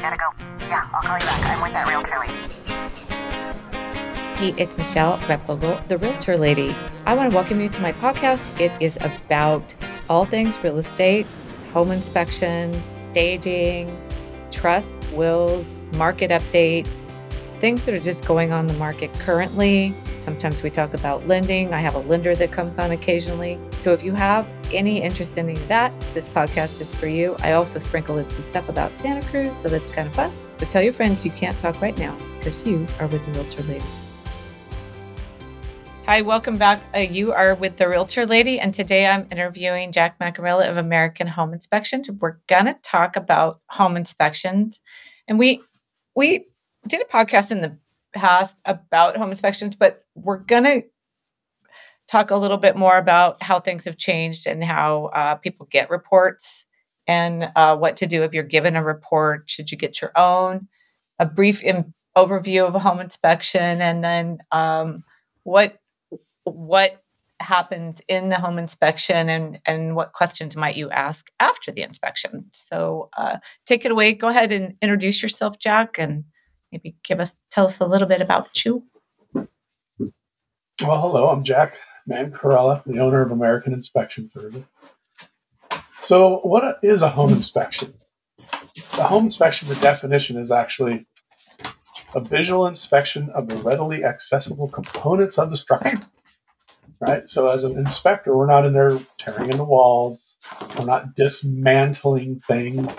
Gotta go. Yeah, I'll call you back. I'm with that realtor lady. Hey, it's Michelle Replogle, the Realtor Lady. I want to welcome you to my podcast. It is about all things real estate, home inspections, staging, trust, wills, market updates, things that are just going on the market currently. Sometimes we talk about lending. I have a lender that comes on occasionally. So if you have any interest in any of that, this podcast is for you. I also sprinkle in some stuff about Santa Cruz, so that's kind of fun. So tell your friends you can't talk right now because you are with the Realtor Lady. Hi, welcome back. Uh, you are with the Realtor Lady, and today I'm interviewing Jack Mancarella of American Home Inspections. We're gonna talk about home inspections, and we we did a podcast in the past about home inspections, but we're gonna talk a little bit more about how things have changed and how uh, people get reports and uh, what to do if you're given a report. Should you get your own? A brief in- overview of a home inspection, and then um, what what happens in the home inspection and and what questions might you ask after the inspection so uh, take it away go ahead and introduce yourself jack and maybe give us tell us a little bit about you well hello i'm jack Mancarella, the owner of american inspection service so what is a home inspection the home inspection the definition is actually a visual inspection of the readily accessible components of the structure right? So as an inspector, we're not in there tearing in the walls, we're not dismantling things.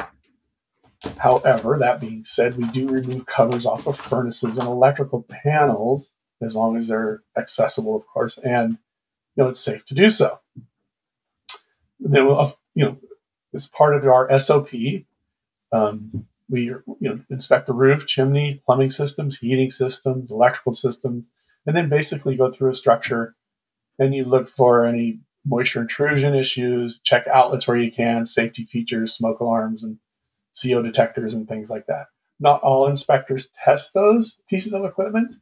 However, that being said, we do remove covers off of furnaces and electrical panels as long as they're accessible, of course, and you know it's safe to do so. then, you know, as part of our SOP, um, we you know inspect the roof, chimney, plumbing systems, heating systems, electrical systems, and then basically go through a structure then you look for any moisture intrusion issues, check outlets where you can, safety features, smoke alarms, and CO detectors and things like that. Not all inspectors test those pieces of equipment,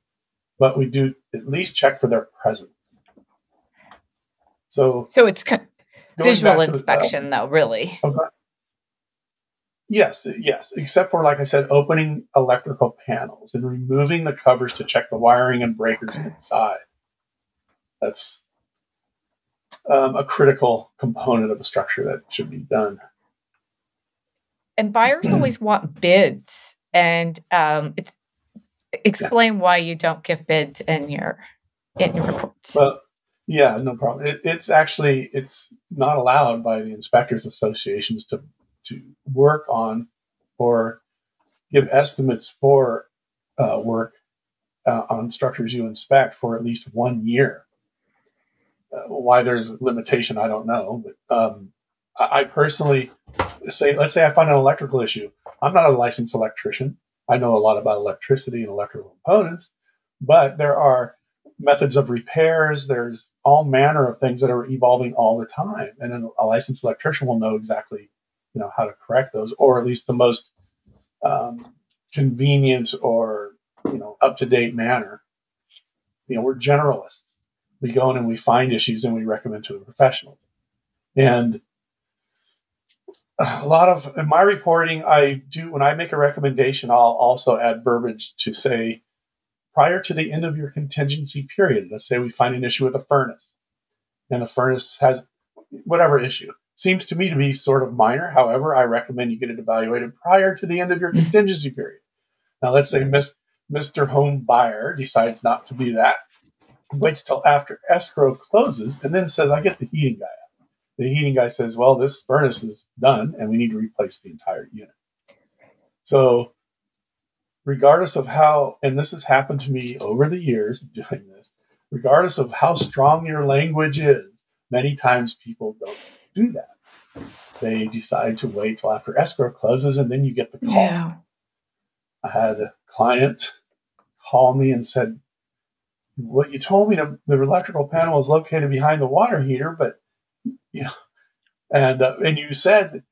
but we do at least check for their presence. So, so it's visual inspection, the, uh, though, really. Okay. Yes, yes, except for, like I said, opening electrical panels and removing the covers to check the wiring and breakers inside. That's um, a critical component of a structure that should be done. And buyers always want bids, and um, it's explain yeah. why you don't give bids in your in your reports. Well, yeah, no problem. It, it's actually it's not allowed by the inspectors associations to to work on or give estimates for uh, work uh, on structures you inspect for at least one year. Uh, why there's a limitation, I don't know. But um, I, personally say, let's say I find an electrical issue. I'm not a licensed electrician. I know a lot about electricity and electrical components, but there are methods of repairs. There's all manner of things that are evolving all the time, and a licensed electrician will know exactly, you know, how to correct those, or at least the most um, convenient or you know up to date manner. You know, we're generalists we go in and we find issues and we recommend to the professionals. And a lot of in my reporting, I do when I make a recommendation, I'll also add verbiage to say prior to the end of your contingency period. Let's say we find an issue with a furnace, and the furnace has whatever issue seems to me to be sort of minor. However, I recommend you get it evaluated prior to the end of your mm-hmm. contingency period. Now, let's say Mr. Home Buyer decides not to do that waits till after escrow closes and then says, I get the heating guy. The heating guy says, Well, this furnace is done and we need to replace the entire unit. So, regardless of how, and this has happened to me over the years doing this, regardless of how strong your language is, many times people don't do that. They decide to wait till after escrow closes and then you get the call. Yeah. I had a client call me and said, what you told me to, the electrical panel is located behind the water heater, but you know, and uh, and you said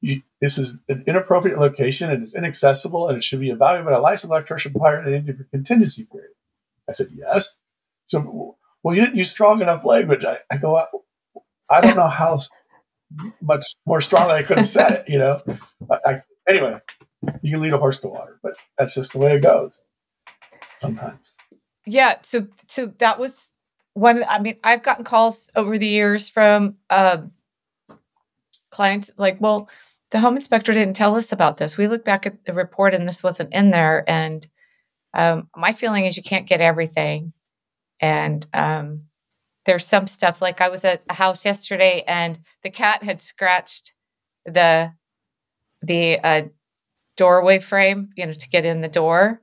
you, this is an inappropriate location and it's inaccessible and it should be evaluated by a licensed electrician prior to the end of your contingency period. I said yes. So well, you didn't use strong enough language. I, I go, I, don't know how much more strongly I could have said it. You know, I, I, anyway, you can lead a horse to water, but that's just the way it goes sometimes. Yeah. So so that was one. I mean, I've gotten calls over the years from um, clients like, well, the home inspector didn't tell us about this. We look back at the report and this wasn't in there. And um, my feeling is you can't get everything. And um, there's some stuff like I was at a house yesterday and the cat had scratched the the uh, doorway frame, you know, to get in the door.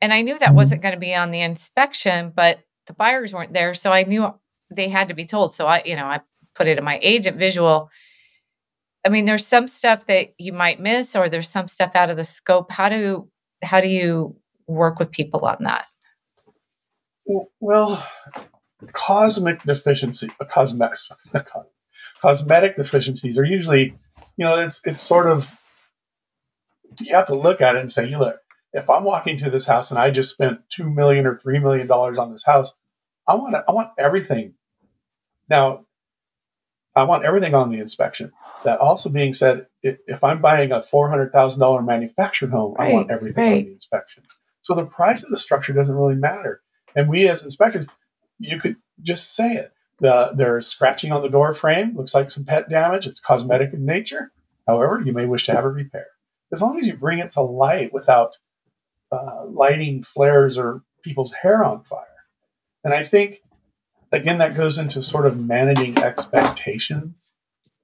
And I knew that wasn't going to be on the inspection, but the buyers weren't there, so I knew they had to be told. So I, you know, I put it in my agent visual. I mean, there's some stuff that you might miss, or there's some stuff out of the scope. How do how do you work with people on that? Well, cosmic deficiency, uh, cosmetics, cosmetic deficiencies are usually, you know, it's it's sort of you have to look at it and say, you look, if I'm walking to this house and I just spent two million or three million dollars on this house, I want to, I want everything. Now, I want everything on the inspection. That also being said, if, if I'm buying a four hundred thousand dollar manufactured home, right, I want everything right. on the inspection. So the price of the structure doesn't really matter. And we as inspectors, you could just say it. The, there's scratching on the door frame, looks like some pet damage. It's cosmetic in nature. However, you may wish to have it repaired. As long as you bring it to light without uh, lighting flares or people's hair on fire. And I think, again, that goes into sort of managing expectations,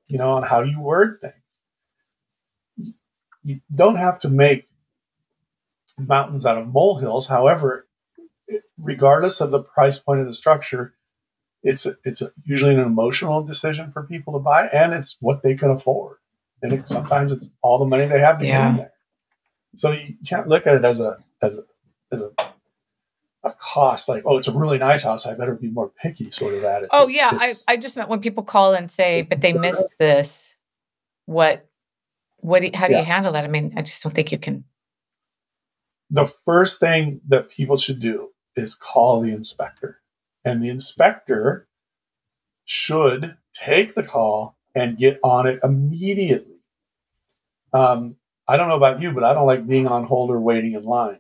you know, on how you word things. You don't have to make mountains out of molehills. However, regardless of the price point of the structure, it's a, it's a, usually an emotional decision for people to buy, and it's what they can afford. And it, sometimes it's all the money they have to yeah. get in there. So you can't look at it as a as a as a, a cost like oh it's a really nice house I better be more picky sort of attitude. Oh yeah, I I just meant when people call and say but they missed this. What what do how do yeah. you handle that? I mean I just don't think you can. The first thing that people should do is call the inspector, and the inspector should take the call and get on it immediately. Um, I don't know about you, but I don't like being on hold or waiting in line.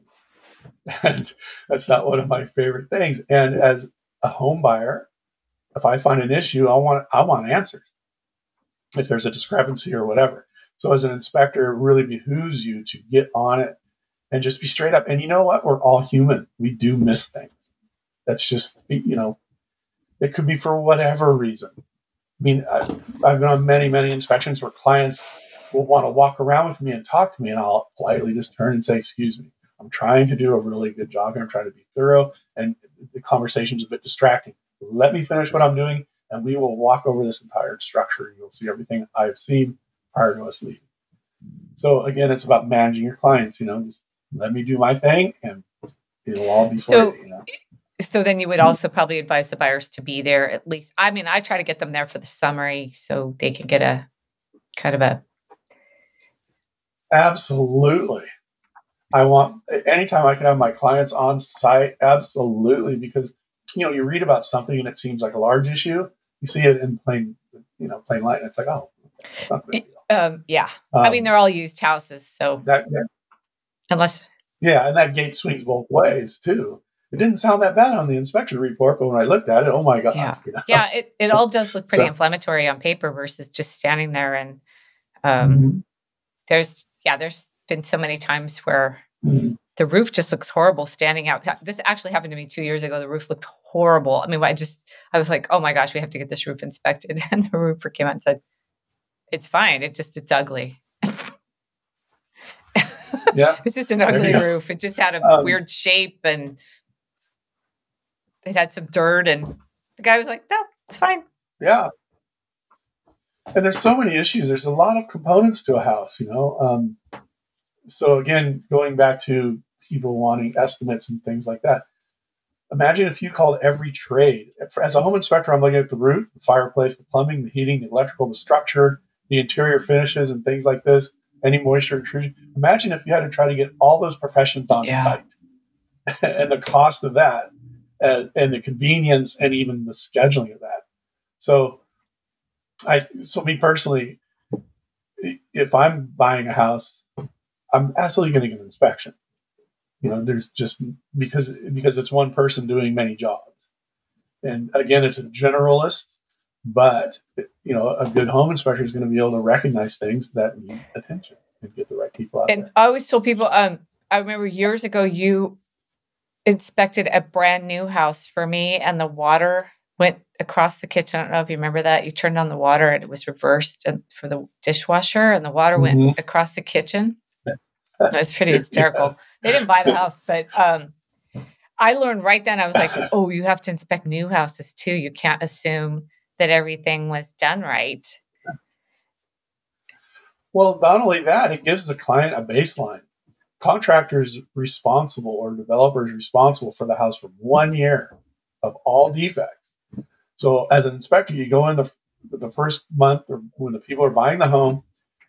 And that's not one of my favorite things. And as a home buyer, if I find an issue, I want I want answers. If there's a discrepancy or whatever. So as an inspector, it really behooves you to get on it and just be straight up. And you know what? We're all human. We do miss things. That's just you know, it could be for whatever reason. I mean, I've, I've been on many, many inspections where clients will want to walk around with me and talk to me, and I'll politely just turn and say, "Excuse me, I'm trying to do a really good job, and I'm trying to be thorough, and the conversation's a bit distracting. Let me finish what I'm doing, and we will walk over this entire structure, and you'll see everything I've seen prior to us leaving." So again, it's about managing your clients. You know, just let me do my thing, and it'll all be so, you. know? So then you would also probably advise the buyers to be there at least. I mean, I try to get them there for the summary so they can get a kind of a Absolutely. I want anytime I can have my clients on site, absolutely, because you know, you read about something and it seems like a large issue. You see it in plain, you know, plain light, and it's like, oh, um, yeah. Um, I mean, um, they're all used houses, so that, that, unless yeah, and that gate swings both ways too. It didn't sound that bad on the inspection report, but when I looked at it, oh my god! Yeah, you know? yeah, it, it all does look pretty so, inflammatory on paper versus just standing there and um, mm-hmm. There's yeah, there's been so many times where the roof just looks horrible standing out. This actually happened to me two years ago. The roof looked horrible. I mean, I just, I was like, oh my gosh, we have to get this roof inspected. And the roofer came out and said, it's fine. It just, it's ugly. yeah. it's just an ugly roof. It just had a um, weird shape and it had some dirt. And the guy was like, no, it's fine. Yeah and there's so many issues. There's a lot of components to a house, you know. Um, so again, going back to people wanting estimates and things like that. Imagine if you called every trade. As a home inspector, I'm looking at the roof, the fireplace, the plumbing, the heating, the electrical, the structure, the interior finishes, and things like this. Any moisture intrusion. Imagine if you had to try to get all those professions on yeah. site, and the cost of that, and, and the convenience, and even the scheduling of that. So I so me personally, if I'm buying a house, I'm absolutely going to get an inspection. You know, there's just because because it's one person doing many jobs, and again, it's a generalist. But you know, a good home inspector is going to be able to recognize things that need attention and get the right people out And there. I always told people, um, I remember years ago you inspected a brand new house for me, and the water went across the kitchen. I don't know if you remember that. You turned on the water and it was reversed and for the dishwasher, and the water went Mhm. across the kitchen. It was pretty hysterical. Yes. They didn't buy the house, but um, I learned right then. I was like, "Oh, you have to inspect new houses too. You can't assume that everything was done right." Well, not only that, it gives the client a baseline. Contractors responsible or developers responsible for the house for one year of all defects. So, as an inspector, you go in the, the first month or when the people are buying the home,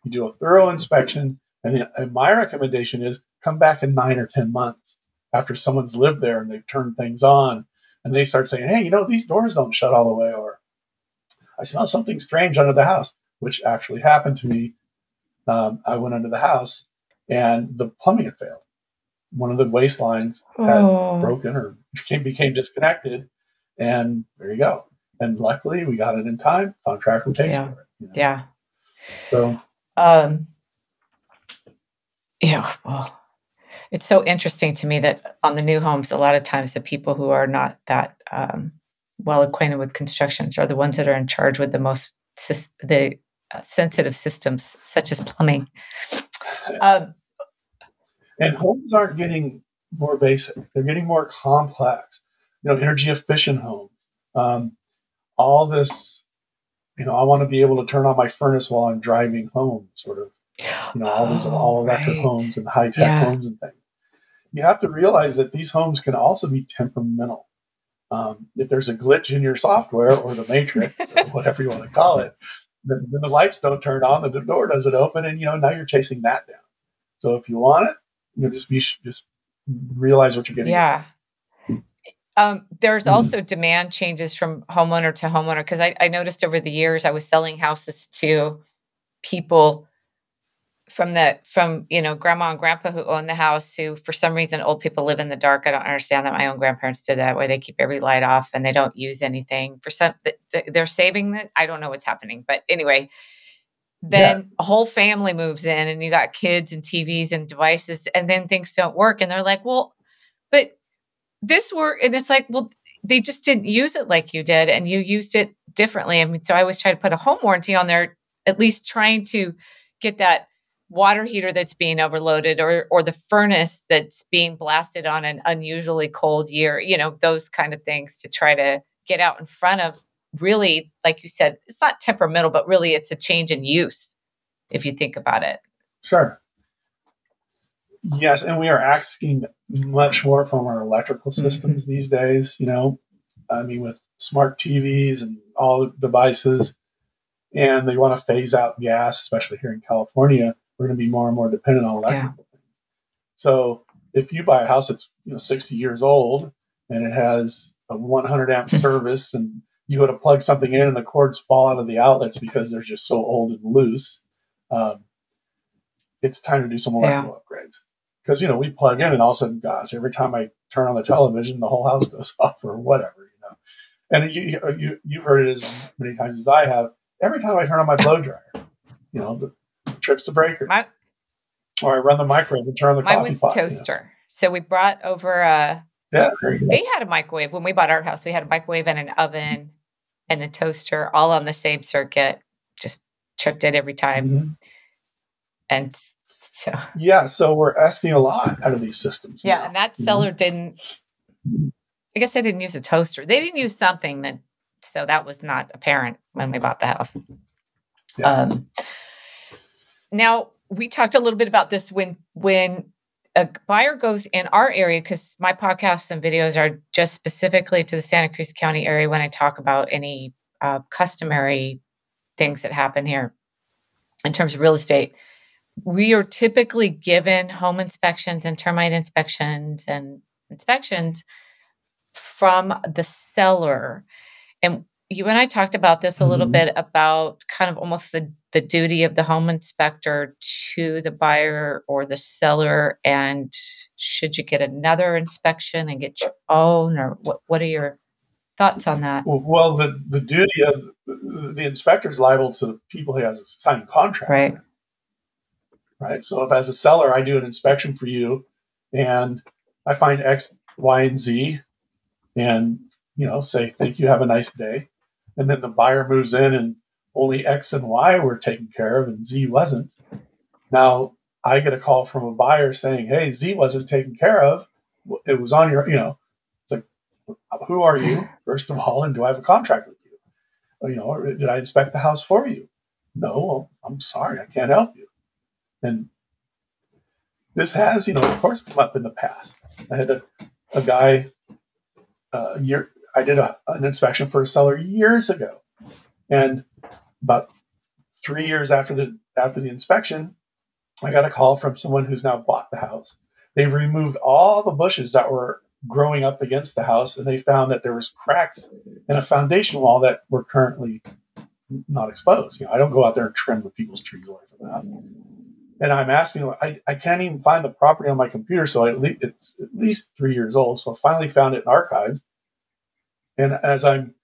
you do a thorough inspection. And, then, and my recommendation is come back in nine or 10 months after someone's lived there and they've turned things on and they start saying, hey, you know, these doors don't shut all the way, or I smell something strange under the house, which actually happened to me um, I went under the house and the plumbing had failed. One of the waste lines had Oh, broken or became, became disconnected. And there you go. And luckily we got it in time. Contractor paid Yeah. it. you know. yeah. So Um, yeah, well, it's so interesting to me that on the new homes, a lot of times the people who are not that um, well acquainted with constructions are the ones that are in charge with the most the uh, sensitive systems, such as plumbing. Um, and homes aren't getting more basic; they're getting more complex. You know, energy efficient homes. Um, all this, you know, I want to be able to turn on my furnace while I'm driving home, sort of. You know, all these Oh, all electric right. homes and high tech Yeah. homes and things. You have to realize that these homes can also be temperamental. Um, if there's a glitch in your software or the matrix or whatever you want to call it, then, then the lights don't turn on, the door doesn't open, and you know now you're chasing that down. So if you want it, you know, just be just realize what you're getting. Yeah. Um, there's Mhm. also demand changes from homeowner to homeowner because I, I noticed over the years I was selling houses to people from the from you know grandma and grandpa who own the house who for some reason old people live in the dark. I don't understand that. My own grandparents did that where they keep every light off and they don't use anything for some th- th- they're saving that. I don't know what's happening, but anyway. Then a whole family moves in and you got kids and TVs and devices and then things don't work and they're like, "Well, but this work and it's like well they just didn't use it like you did and you used it differently i mean so i always try to put a home warranty on there at least trying to get that water heater that's being overloaded or or the furnace that's being blasted on an unusually cold year you know those kind of things to try to get out in front of really like you said it's not temperamental but really it's a change in use if you think about it Sure. Yes, and we are asking much more from our electrical Mm-hmm. systems these days. You know, I mean, with smart TVs and all the devices, and they want to phase out gas, especially here in California. We're going to be more and more dependent on electrical things. So, if you buy a house that's you know 60 years old and it has a 100 amp service, and you go to plug something in and the cords fall out of the outlets because they're just so old and loose. Um, it's time to do some electrical upgrades because you know we plug in and all of a sudden, gosh, every time I turn on the television, the whole house goes off or whatever, you know. And you you you've heard it as many times as I have. Every time I turn on my blow dryer, you know, the trips the breaker, my, or I run the microwave and turn on the mine coffee was pot. you know. toaster so we brought over a Yeah, you go. they had a microwave when we bought our house. We had a microwave and an oven and a toaster all on the same circuit. Just tripped it every time. Mhm. And so, Yeah, so we're asking a lot out of these systems. yeah, now. and that Mhm. seller didn't, I guess they didn't use a toaster. They didn't use something that, so that was not apparent when we bought the house. Yeah. Um, now we talked a little bit about this when when a buyer goes in our area because my podcasts and videos are just specifically to the Santa Cruz County area when I talk about any uh, customary things that happen here in terms of real estate. We are typically given home inspections and termite inspections and inspections from the seller. And you and I talked about this a little Mhm. bit about kind of almost the, the duty of the home inspector to the buyer or the seller. And should you get another inspection and get your own, or what, what are your thoughts on that? Well, the, the duty of the inspector is liable to the people he has a signed contract. Right. with, Right. So if as a seller I do an inspection for you and I find X, Y, and Z and you know, say thank you, have a nice day. And then the buyer moves in and only X and Y were taken care of and Z wasn't. Now I get a call from a buyer saying, Hey, Z wasn't taken care of. It was on your, you know, it's like, who are you, first of all, and do I have a contract with you? You know, did I inspect the house for you? No, well, I'm sorry, I can't help you. And this has, you know, of course, come up in the past. I had a, a guy, uh, year, I did a, an inspection for a seller years ago, and about three years after the after the inspection, I got a call from someone who's now bought the house. They've removed all the bushes that were growing up against the house, and they found that there was cracks in a foundation wall that were currently not exposed. You know, I don't go out there and trim the people's trees away from the house. And I'm asking, I, I can't even find the property on my computer, so at least it's at least three years old. So I finally found it in archives. And as I'm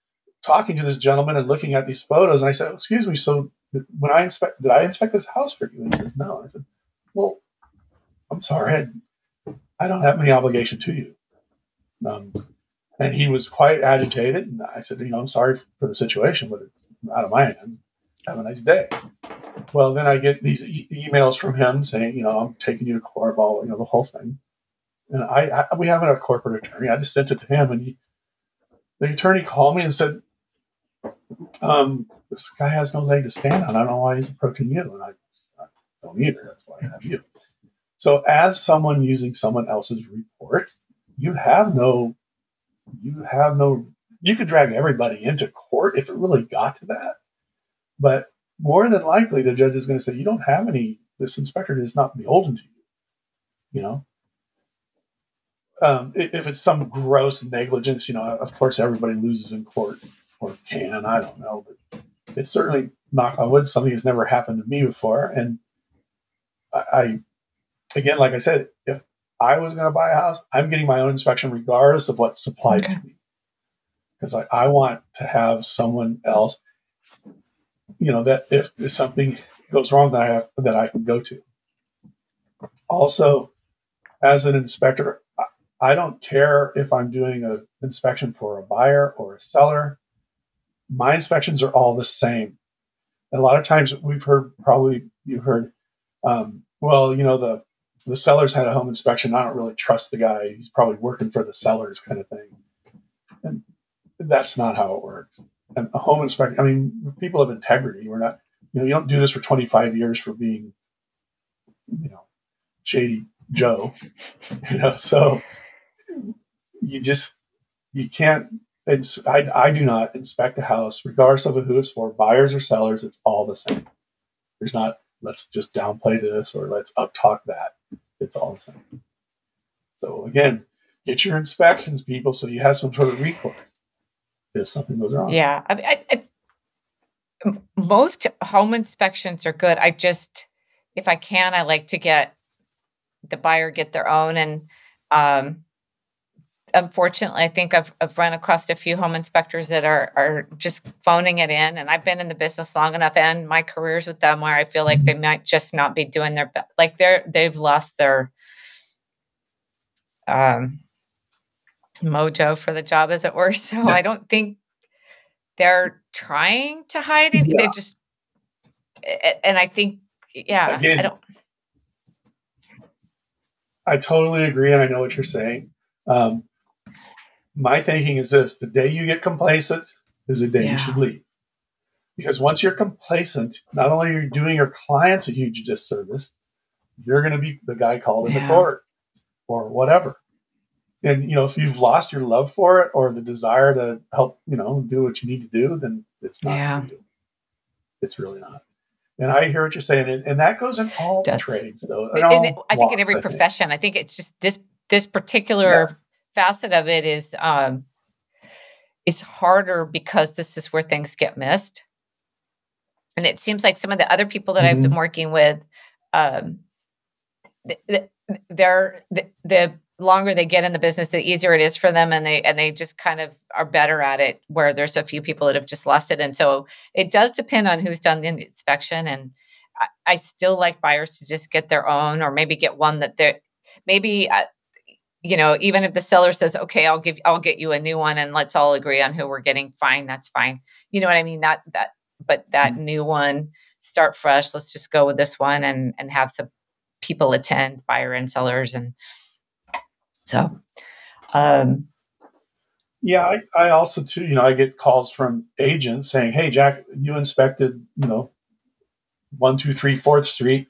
talking to this gentleman and looking at these photos, and I said, "Excuse me, so when I inspect, did I inspect this house for you?" And he says, "No." I said, "Well, I'm sorry, I, I don't have any obligation to you." Um, and he was quite agitated, and I said, "You know, I'm sorry for the situation, but it's out of my hands. Have a nice day." Well, then I get these e- emails from him saying, "You know, I'm taking you to court, all you know, the whole thing." And I, I we have a corporate attorney. I just sent it to him, and he, the attorney called me and said, um, "This guy has no leg to stand on. I don't know why he's approaching you." And I, I don't either. That's why I have you. So, as someone using someone else's report, you have no, you have no. You could drag everybody into court if it really got to that, but more than likely the judge is going to say you don't have any. This inspector is not beholden to you. You know, um, if it's some gross negligence, you know, of course everybody loses in court or can. I don't know, but it's certainly knock on wood something that's never happened to me before. And I, I again, like I said, if I was going to buy a house, I'm getting my own inspection regardless of what's supplied Okay. to me, because I, I want to have someone else, you know, that if, something goes wrong, that I have that I can go to. Also, as an inspector, I- I don't care if I'm doing an inspection for a buyer or a seller. My inspections are all the same. And a lot of times we've heard, probably you've heard, um, well, you know, the the seller's had a home inspection. I don't really trust the guy. He's probably working for the sellers, kind of thing. And that's not how it works. A home inspector. I mean, people of integrity. We're not, you know, you don't do this for 25 years for being, you know, shady Joe, you know. So you just you can't. It's, I I do not inspect a house, regardless of who it's for, buyers or sellers. It's all the same. There's not let's just downplay this or let's uptalk that. It's all the same. So again, get your inspections, people, so you have some sort of recourse if something goes wrong. Yeah, I mean, I, I, most home inspections are good. I just, if I can, I like to get the buyer get their own. And um, unfortunately, I think I've I've run across a few home inspectors that are are just phoning it in. And I've been in the business long enough, and my careers with them, where I feel like they might just not be doing their best. Like they're they've lost their um mojo for the job, as it were. So I don't think they're trying to hide it. They just, and I think, yeah, I Again, don't. I totally agree, and I know what you're saying. Um, my thinking is this: the day you get complacent is the day Yeah. you should leave. Because once you're complacent, not only are you doing your clients a huge disservice, you're going to be the guy called into Yeah. court or whatever. And you know, if you've lost your love for it or the desire to help, you know, do what you need to do, then it's not Yeah. It's really not. And I hear what you're saying, and, and that goes in all trades, though. in- in all I think in every I think. profession, I think it's just this this particular facet of it is um is harder because this is where things get missed. And it seems like some of the other people that I've been working with, um, th- th- they're the, the longer they get in the business, the easier it is for them, and they and they just kind of are better at it. Where there's a few people that have just lost it, and so it does depend on who's done the inspection. And I, I still like buyers to just get their own, or maybe get one that they're maybe. Uh, you know, even if the seller says, "Okay, I'll give, I'll get you a new one, and let's all agree on who we're getting," fine, that's fine. You know what I mean? That that, but that mm-hmm. new one, start fresh. Let's just go with this one, and and have some people attend, buyer and sellers, and so. Um, yeah, I, I also too, you know, I get calls from agents saying, "Hey, Jack, you inspected, you know, one, two, three, Fourth Street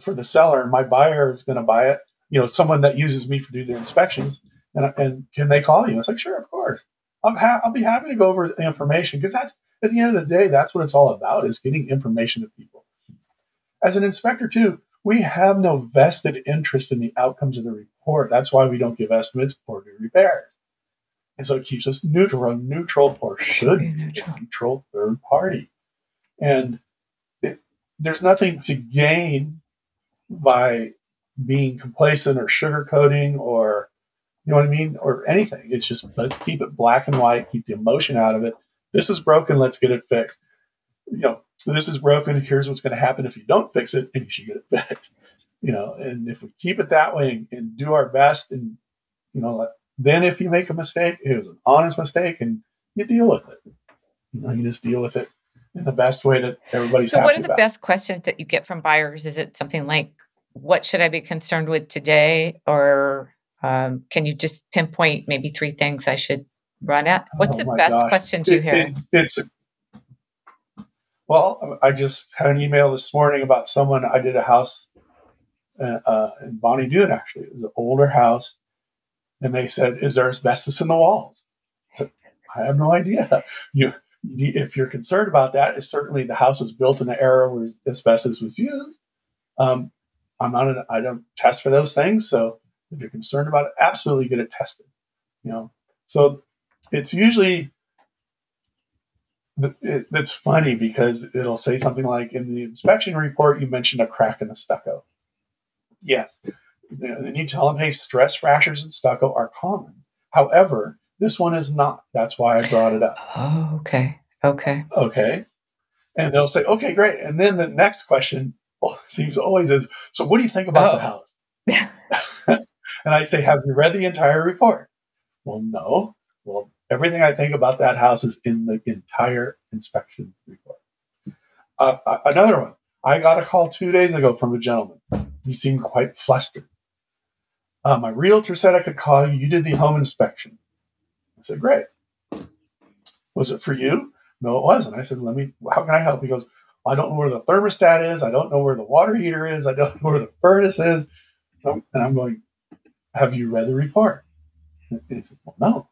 for the seller, and my buyer is going to buy it." you know, someone that uses me for do their inspections, and, and can they call you? It's like, sure, of course. I'll, ha- I'll be happy to go over the information because that's at the end of the day, that's what it's all about is getting information to people. As an inspector, too, we have no vested interest in the outcomes of the report. That's why we don't give estimates or do repairs. And so it keeps us neutral, neutral or should be a neutral third party. And it, there's nothing to gain by being complacent or sugarcoating or you know what I mean or anything. It's just let's keep it black and white, keep the emotion out of it. This is broken, let's get it fixed. You know, this is broken. Here's what's going to happen if you don't fix it, and you should get it fixed. You know, and if we keep it that way and, and do our best, and you know, then if you make a mistake, it was an honest mistake, and you deal with it. You know, you just deal with it in the best way that everybody's. So, what are the about. best questions that you get from buyers? Is it something like, what should I be concerned with today? Or um, can you just pinpoint maybe three things I should run at? What's oh the best gosh. questions you hear? It, it's a, well, I just had an email this morning about someone. I did a house uh, uh, in Bonny Doon, actually. It was an older house. And they said, Is there asbestos in the walls? I have no idea. You, if you're concerned about that, it's certainly the house was built in an era where asbestos was used. Um, I'm not, an, I don't test for those things. So if you're concerned about it, absolutely get it tested. You know, so it's usually it, it's funny because it'll say something like in the inspection report you mentioned a crack in the stucco. Yes, and you tell them, hey, stress fractures in stucco are common. However, this one is not. That's why I brought it up. Oh, okay, okay, okay. And they'll say, okay, great. And then the next question seems always is, so what do you think about oh. the house? and I say, have you read the entire report? Well, no. Well, everything I think about that house is in the entire inspection report. Uh, uh, another one. I got a call two days ago from a gentleman. He seemed quite flustered. Uh, my realtor said I could call you. You did the home inspection. I said, great. Was it for you? No, it wasn't. I said, let me, how can I help? He goes, I don't know where the thermostat is. I don't know where the water heater is. I don't know where the furnace is. So, and I'm going, have you read the report? And he said, well, no.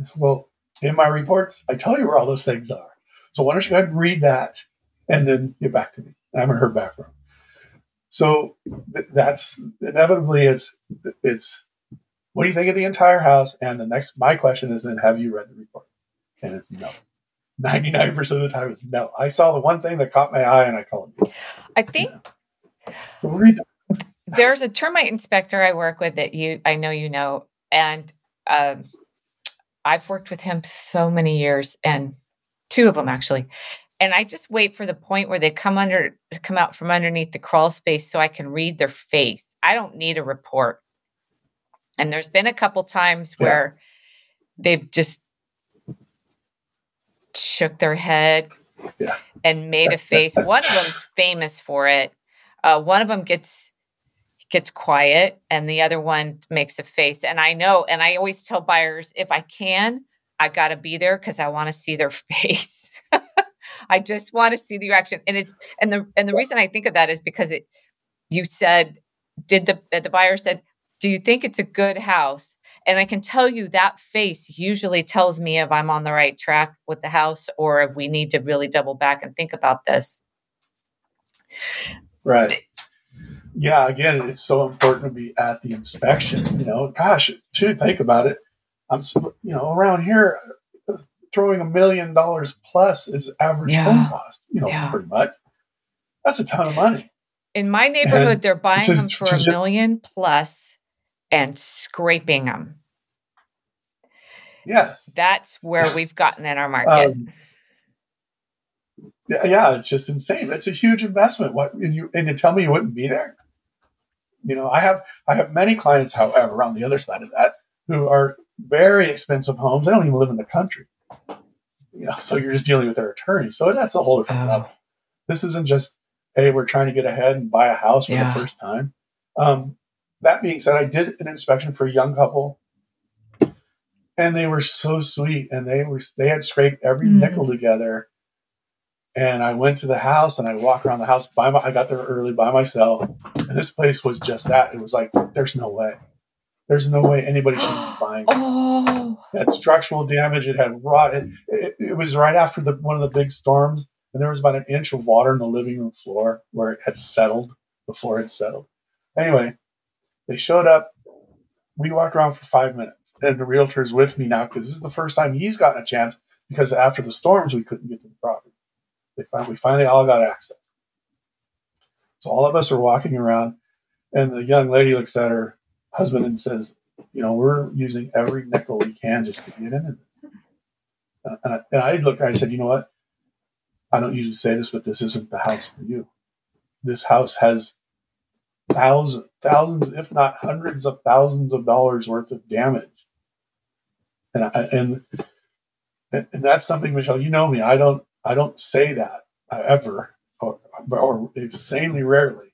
I said, well, in my reports, I tell you where all those things are. So why don't you go ahead and read that and then get back to me? I haven't heard back from him. So that's inevitably it's it's what do you think of the entire house? And the next my question is then have you read the report? And it's no. 99% of the time it's no. I saw the one thing that caught my eye and I called it. I think so there's a termite inspector I work with that you I know you know and um, I've worked with him so many years and two of them actually. And I just wait for the point where they come under come out from underneath the crawl space so I can read their face. I don't need a report. And there's been a couple times where yeah. they've just shook their head yeah. and made a face. one of them's famous for it. Uh, one of them gets gets quiet and the other one makes a face. And I know, and I always tell buyers if I can, I got to be there because I want to see their face. I just want to see the reaction. And it's and the and the reason I think of that is because it you said did the the buyer said, "Do you think it's a good house?" And I can tell you that face usually tells me if I'm on the right track with the house or if we need to really double back and think about this. Right. Yeah, again, it's so important to be at the inspection. You know, gosh, to think about it, I'm, you know, around here, throwing a million dollars plus is average Yeah. home cost. You know, Yeah. pretty much. That's a ton of money. In my neighborhood, And they're buying to- them for a just- million plus and scraping them. Yes. That's where we've gotten in our market. Um, yeah, yeah, it's just insane. It's a huge investment. What and you and you tell me you wouldn't be there? You know, I have I have many clients, however, on the other side of that, who are very expensive homes. They don't even live in the country. You know, so you're just dealing with their attorney. So that's a whole different Oh. level. This isn't just, hey, we're trying to get ahead and buy a house for Yeah. the first time. Um, that being said, I did an inspection for a young couple, and they were so sweet, and they were they had scraped every Mm. nickel together. And I went to the house, and I walked around the house by my. I got there early by myself, and this place was just that. It was like, there's no way, there's no way anybody should be buying. it oh, had structural damage. It had rot. It, it, it was right after the one of the big storms, and there was about an inch of water in the living room floor where it had settled. The floor had settled. Anyway, they showed up. We walked around for five minutes, and the realtor's with me now because this is the first time he's gotten a chance because after the storms we couldn't get to the property. They finally, we finally all got access. So all of us are walking around, and the young lady looks at her husband and says, you know, we're using every nickel we can just to get in. And I, and I looked, I said, you know what? I don't usually say this, but this isn't the house for you. This house has thousands, thousands, if not hundreds of thousands of dollars worth of damage. And I, and and that's something, Michelle. You know me. I don't I don't say that uh, ever, or, or insanely rarely.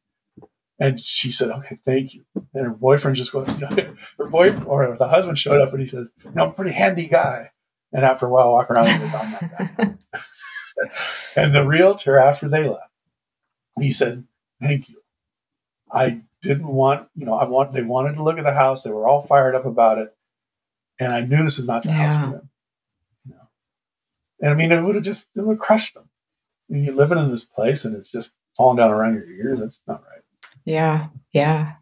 And she said, "Okay, thank you." And her boyfriend just goes, you know, her boy or the husband showed up and he says, "You know, I'm a pretty handy guy." And after a while, walk around and I'm that guy. and the realtor, after they left, he said, "Thank you. I didn't want, you know, I want. They wanted to look at the house. They were all fired up about it, and I knew this is not the house for them. And I mean, it would have just it would have crushed them. And you're living in this place, and it's just falling down around your ears. That's not right. yeah, yeah,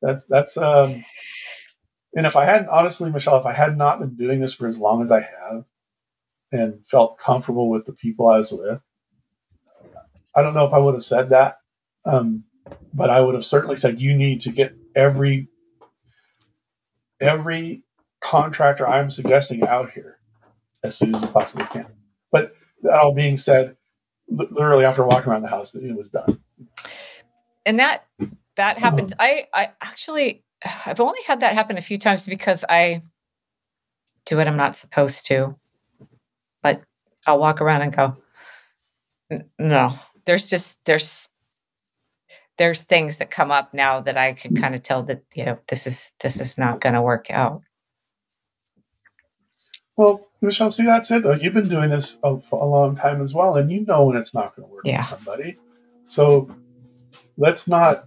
That's that's um and if I hadn't honestly, Michelle, if I had not been doing this for as long as I have and felt comfortable with the people I was with, I don't know if I would have said that. Um, but I would have certainly said you need to get every every contractor I'm suggesting out here as soon as you possibly can. But that all being said, literally after walking around the house, it was done. and that that Oh. happens. I I actually I've only had that happen a few times because I do what I'm not supposed to, but I'll walk around and go, no. There's just there's there's things that come up now that I can kind of tell that you know this is this is not going to work out. Well, Michelle, see, that's it though. You've been doing this a, for a long time as well, and you know when it's not going to work Yeah. for somebody. So let's not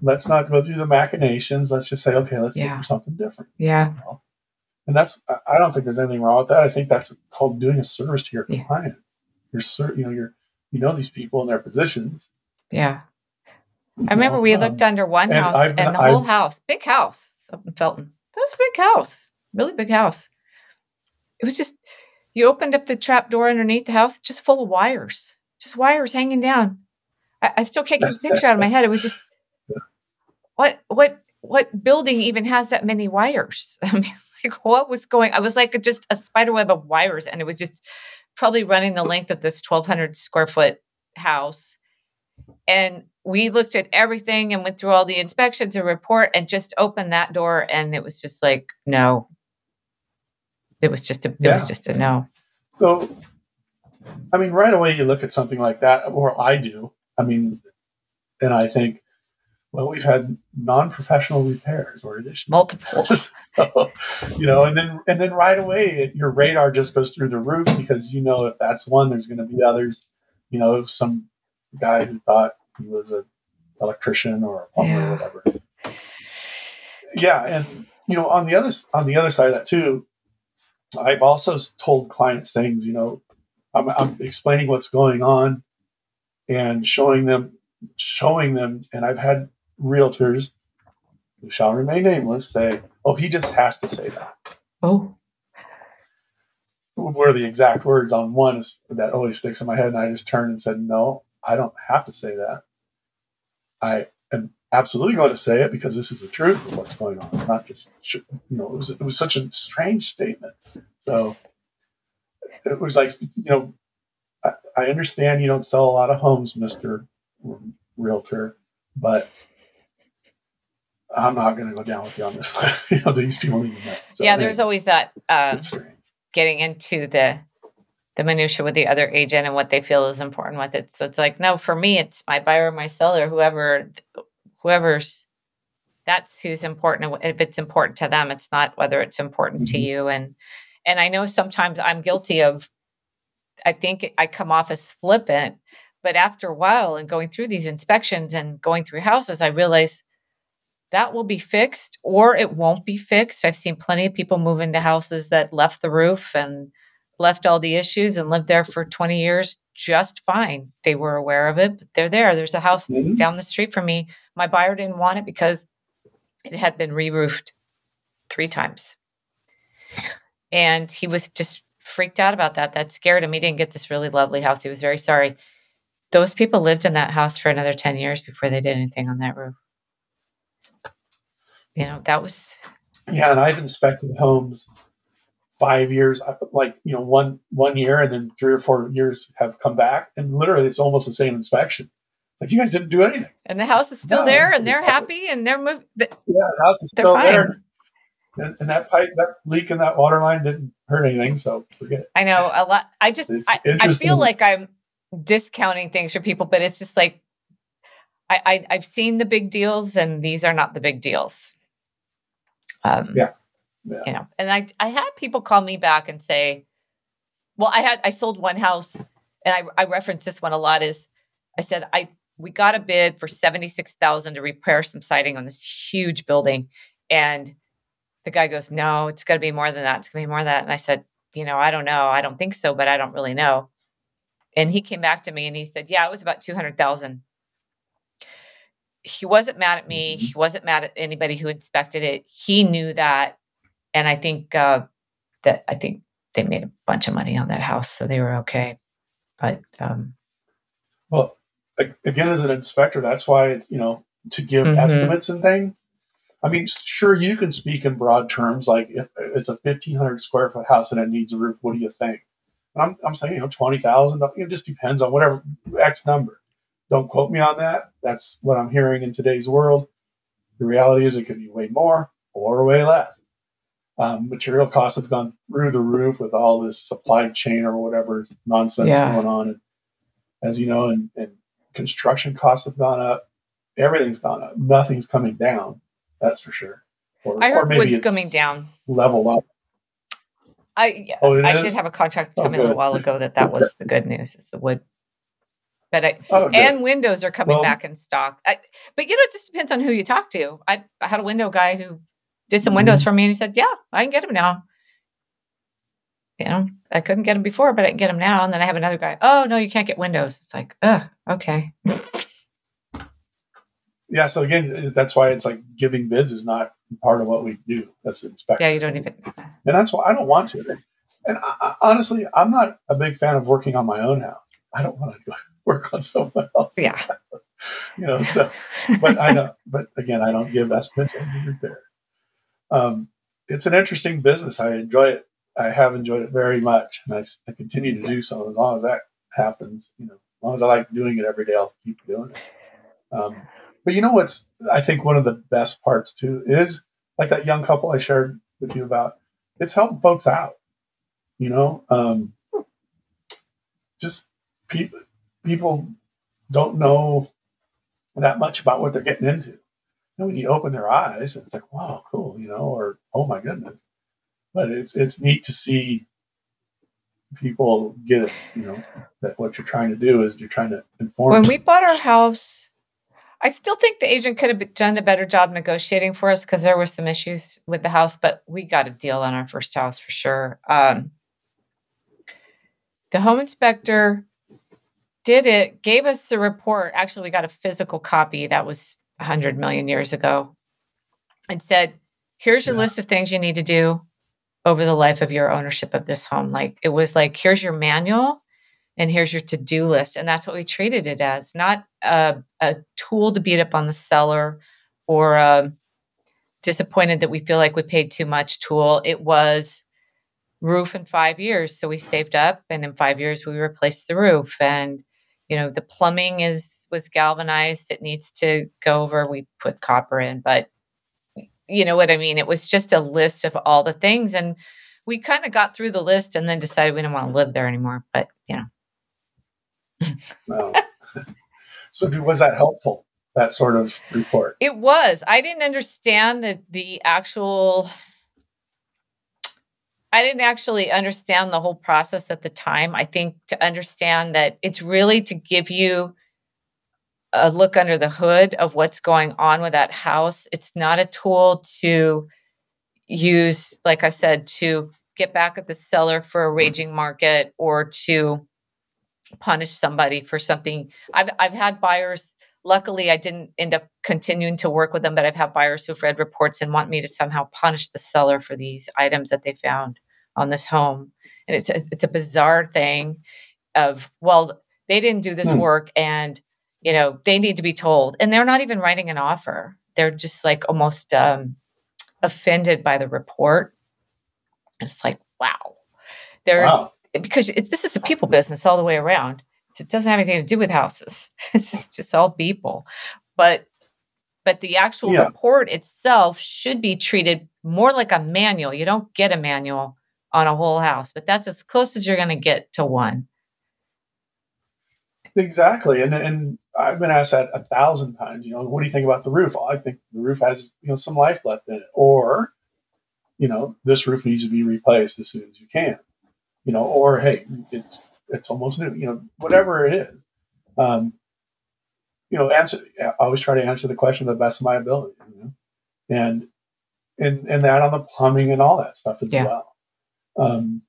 let's not go through the machinations. Let's just say, okay, let's Yeah. for something different. Yeah, And that's I- don't think there's anything wrong with that. I think that's called doing a service to your Yeah. client. You're certain, you know you're you know these people in their positions. yeah. you I remember know, we um, looked under one and house I've and the whole I've- house, big house up in Felton. That's a big house, really big house. It was just you opened up the trap door underneath the house, just full of wires, just wires hanging down. I, I still can't get the picture out of my head. It was just what what what building even has that many wires? I mean, like what was going? I was like just a spider web of wires, and it was just probably running the length of this twelve hundred square foot house. And we looked at everything and went through all the inspections and report and just opened that door and it was just like no. It was just a it was just a no. So, I mean, right away you look at something like that, or I do. I mean, and I think, well, we've had non-professional repairs or additions. Multiples. so, you know, and then and then right away your radar just goes through the roof because you know if that's one, there's going to be others. You know, some guy who thought he was an electrician or a plumber Yeah. or whatever. Yeah, and you know, on the other on the other side of that too, I've also told clients things. You know, I'm, I'm explaining what's going on and showing them showing them, and I've had realtors who shall remain nameless say, "Oh, he just has to say that." Oh. were the exact words on one is, that always sticks in my head. And I just turned and said, no, I don't have to say that. I absolutely going to say it because this is the truth of what's going on, not just, you know, it was, it was such a strange statement. So it was like, you know, I, I understand you don't sell a lot of homes, Mr. Realtor, but I'm not going to go down with you on this. you know, these people need to know. So, yeah, there's always that um, getting into the the minutia with the other agent and what they feel is important with it. So it's like, no, for me, it's my buyer, my seller, whoever, whoever's that's who's important. If it's important to them, it's not whether it's important to Mhm. you. And and I know sometimes I'm guilty of. I think I come off as flippant, but after a while and going through these inspections and going through houses, I realize that will be fixed or it won't be fixed. I've seen plenty of people move into houses that left the roof and left all the issues and lived there for 20 years just fine. They were aware of it, but they're there. There's a house Mhm. down the street from me. My buyer didn't want it because it had been re-roofed three times. And he was just freaked out about that. That scared him. He didn't get this really lovely house. He was very sorry. Those people lived in that house for another 10 years before they did anything on that roof. You know, that was Yeah, and I've inspected homes five years, like you know, one one year, and then three or four years have come back, and literally it's almost the same inspection. Like you guys didn't do anything. and the house is still No, there and they're happy and they're moved. Yeah, the house is still fine. there, and, and that pipe, that leak in that water line didn't hurt anything. So forget it. I know a lot. I just I, I feel like I'm discounting things for people, but it's just like I, I I've seen the big deals, and these are not the big deals. Um, Yeah. Yeah. you know, and I I had people call me back and say, "Well, I had I sold one house, and I I reference this one a lot. Is I said I we got a bid for seventy six thousand to repair some siding on this huge building, and the guy goes, "No, it's going to be more than that. It's going to be more than that." And I said, "You know, I don't know. I don't think so, but I don't really know." And he came back to me and he said, "Yeah, it was about two hundred thousand. He wasn't mad at me. Mhm. He wasn't mad at anybody who inspected it. He knew that, and I think uh, that I think they made a bunch of money on that house, so they were okay. But um, Well, again, as an inspector, that's why you know to give Mhm. estimates and things. I mean, sure, you can speak in broad terms, like if it's a fifteen hundred square foot house and it needs a roof, what do you think? And I'm, I'm saying, you know, twenty thousand. It just depends on whatever X number. Don't quote me on that. That's what I'm hearing in today's world. The reality is, it could be way more or way less. Um, material costs have gone through the roof with all this supply chain or whatever nonsense Yeah. going on. And as you know, and, and construction costs have gone up. Everything's gone up. Nothing's coming down. That's for sure. Or, I heard maybe wood's it's coming down. Level up. I yeah, Oh, I is? did have a contract Oh, in a good. while ago that that was the good news. Is the wood, but I, Oh, and windows are coming Well- back in stock. I, but you know, it just depends on who you talk to. I, I had a window guy who did some windows mm-hmm. for me, and he said, "Yeah, I can get them now." You know, I couldn't get them before, but I can get them now. And then I have another guy. Oh no, you can't get windows. It's like, ugh, okay. yeah. So again, that's why it's like giving bids is not part of what we do as an inspector. Yeah, you don't even. and that's why I don't want to. And I, honestly, I'm not a big fan of working on my own house. I don't want to go work on someone else's. Yeah. house, you know. So, but I know. But again, I don't give estimates on the repair. Um, it's an interesting business. I enjoy it. I have enjoyed it very much, and I continue to do so as long as that happens. You know, as long as I like doing it every day, I'll keep doing it. Um, but you know what's I think one of the best parts too is like that young couple I shared with you about. It's helping folks out. You know, um, just people people don't know that much about what they're getting into. And when you open their eyes, it's like, wow, cool, you know, or oh my goodness. But it's it's neat to see people get it, you know, that what you're trying to do is you're trying to inform. when we bought our house, I still think the agent could have done a better job negotiating for us because there were some issues with the house, but we got a deal on our first house for sure. Um, the home inspector did it, gave us the report. Actually, we got a physical copy that was 100 million years ago and said, here's your Yeah. list of things you need to do. over the life of your ownership of this home. Like it was like, here's your manual and here's your to do list. And that's what we treated it as not a, a tool to beat up on the seller or a disappointed that we feel like we paid too much tool. It was roof in five years. So we saved up and in five years we replaced the roof. And, you know, the plumbing is was galvanized. It needs to go over. We put copper in, but you know what I mean? It was just a list of all the things. And we kind of got through the list and then decided we didn't want to live there anymore. But you know, no. so was that helpful? That sort of report. It was. I didn't understand the the actual. I didn't actually understand the whole process at the time. I think to understand that it's really to give you a look under the hood of what's going on with that house. It's not a tool to use, like I said, to get back at the seller for a raging market or to punish somebody for something. I've I've had buyers. Luckily, I didn't end up continuing to work with them, but I've had buyers who've read reports and want me to somehow punish the seller for these items that they found on this home. And it's a, it's a bizarre thing of well, they didn't do this hmm. work, and you know they need to be told, and they're not even writing an offer. They're just like almost um, offended by the report. And it's like, wow, there's wow because it, this is a people business all the way around. It doesn't have anything to do with houses. it's just all people. But but the actual yeah. report itself should be treated more like a manual. You don't get a manual on a whole house, but that's as close as you're going to get to one. Exactly, and and I've been asked that a thousand times. You know, what do you think about the roof? Well, I think the roof has you know some life left in it, or you know, this roof needs to be replaced as soon as you can you know, or hey, it's it's almost new, you know, whatever it is. Um, you know, answer. I always try to answer the question to the best of my ability, you know? and and and that on the plumbing and all that stuff as yeah. well. Um,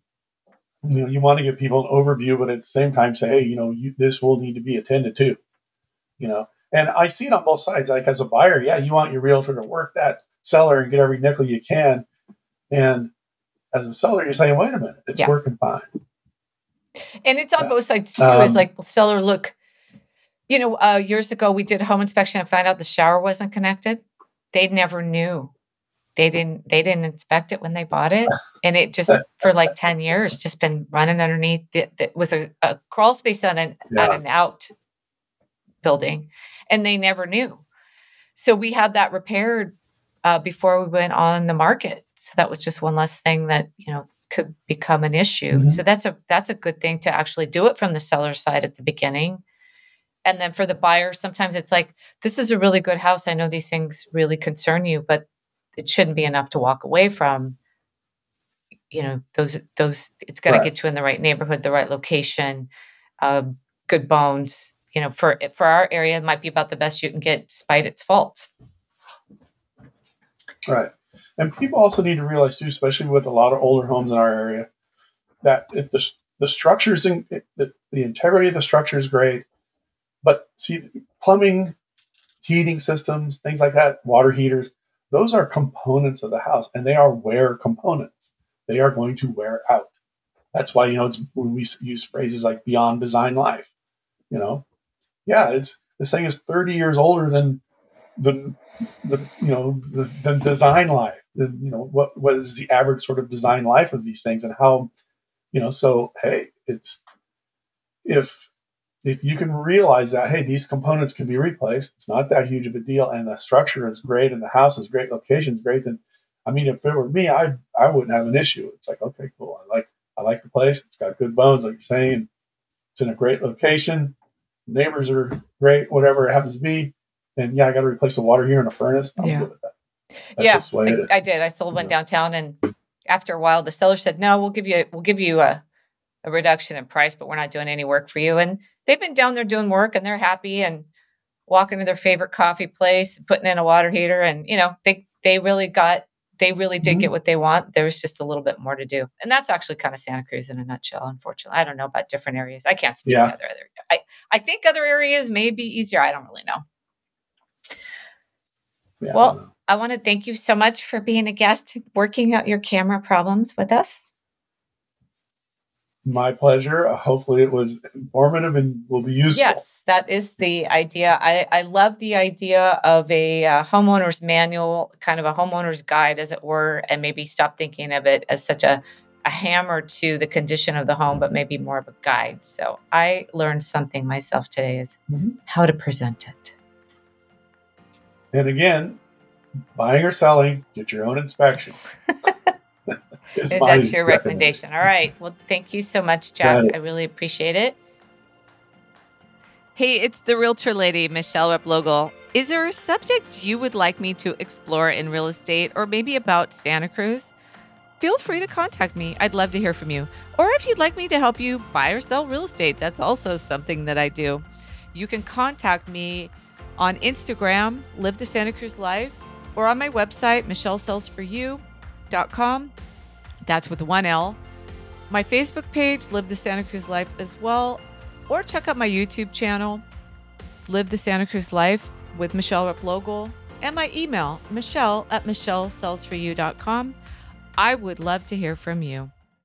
you know, you want to give people an overview, but at the same time say, hey, you know, you, this will need to be attended to. You know, and I see it on both sides. Like as a buyer, yeah, you want your realtor to work that seller and get every nickel you can, and as a seller, you're saying, wait a minute, it's yeah. working fine. And it's on yeah. both sides too. Um, it's like, well, seller, look, you know, uh, years ago we did home inspection and found out the shower wasn't connected. They never knew. They didn't. They didn't inspect it when they bought it, and it just for like ten years just been running underneath. It, it was a, a, crawl space on an yeah. at an out building, and they never knew. So we had that repaired uh, before we went on the market so that was just one less thing that you know could become an issue mm-hmm. so that's a that's a good thing to actually do it from the seller side at the beginning and then for the buyer sometimes it's like this is a really good house i know these things really concern you but it shouldn't be enough to walk away from. You know those those it's got to right. get you in the right neighborhood the right location um, good bones. You know for for our area it might be about the best you can get despite its faults. Right. And people also need to realize too, especially with a lot of older homes in our area, that if the the structures in the, the integrity of the structure is great, but see plumbing, heating systems, things like that, water heaters, those are components of the house, and they are wear components. They are going to wear out. That's why you know it's when we use phrases like beyond design life. You know, yeah, it's this thing is 30 years older than the the you know the, the design life the, you know what what is the average sort of design life of these things and how you know so hey it's if if you can realize that hey these components can be replaced it's not that huge of a deal and the structure is great and the house is great location is great then i mean if it were me i i wouldn't have an issue it's like okay cool i like i like the place it's got good bones like you're saying it's in a great location neighbors are great whatever it happens to be and yeah i got to replace the water here in a furnace i'm yeah. good with that that's yeah, I, I, did. I sold one downtown, and after a while, the seller said, "No, we'll give you we'll give you a, a reduction in price, but we're not doing any work for you." And they've been down there doing work, and they're happy and walking to their favorite coffee place, putting in a water heater, and you know they they really got they really did mm-hmm. get what they want. There was just a little bit more to do, and that's actually kind of Santa Cruz in a nutshell. Unfortunately, I don't know about different areas. I can't speak yeah. to other other. I I think other areas may be easier. I don't really know. Yeah, well I want to thank you so much for being a guest, working out your camera problems with us. My pleasure. Hopefully, it was informative and will be useful. Yes, that is the idea. I, I love the idea of a uh, homeowner's manual, kind of a homeowner's guide, as it were, and maybe stop thinking of it as such a, a hammer to the condition of the home, but maybe more of a guide. So I learned something myself today is Mhm. how to present it. And again, buying or selling, get your own inspection. Is my your recommendation? All right. Well, thank you so much, Jack. I really appreciate it. Hey, it's the realtor lady, Michelle Replogle. Is there a subject you would like me to explore in real estate or maybe about Santa Cruz? Feel free to contact me. I'd love to hear from you. Or if you'd like me to help you buy or sell real estate, that's also something that I do. You can contact me on Instagram, Live the Santa Cruz Life, or on my website, michellesellsforyou.com. That's with one L. My Facebook page, Live the Santa Cruz Life, as well. Or check out my YouTube channel, Live the Santa Cruz Life with Michelle Replogle, and my email, michelle at michellesellsforyou.com. I would love to hear from you.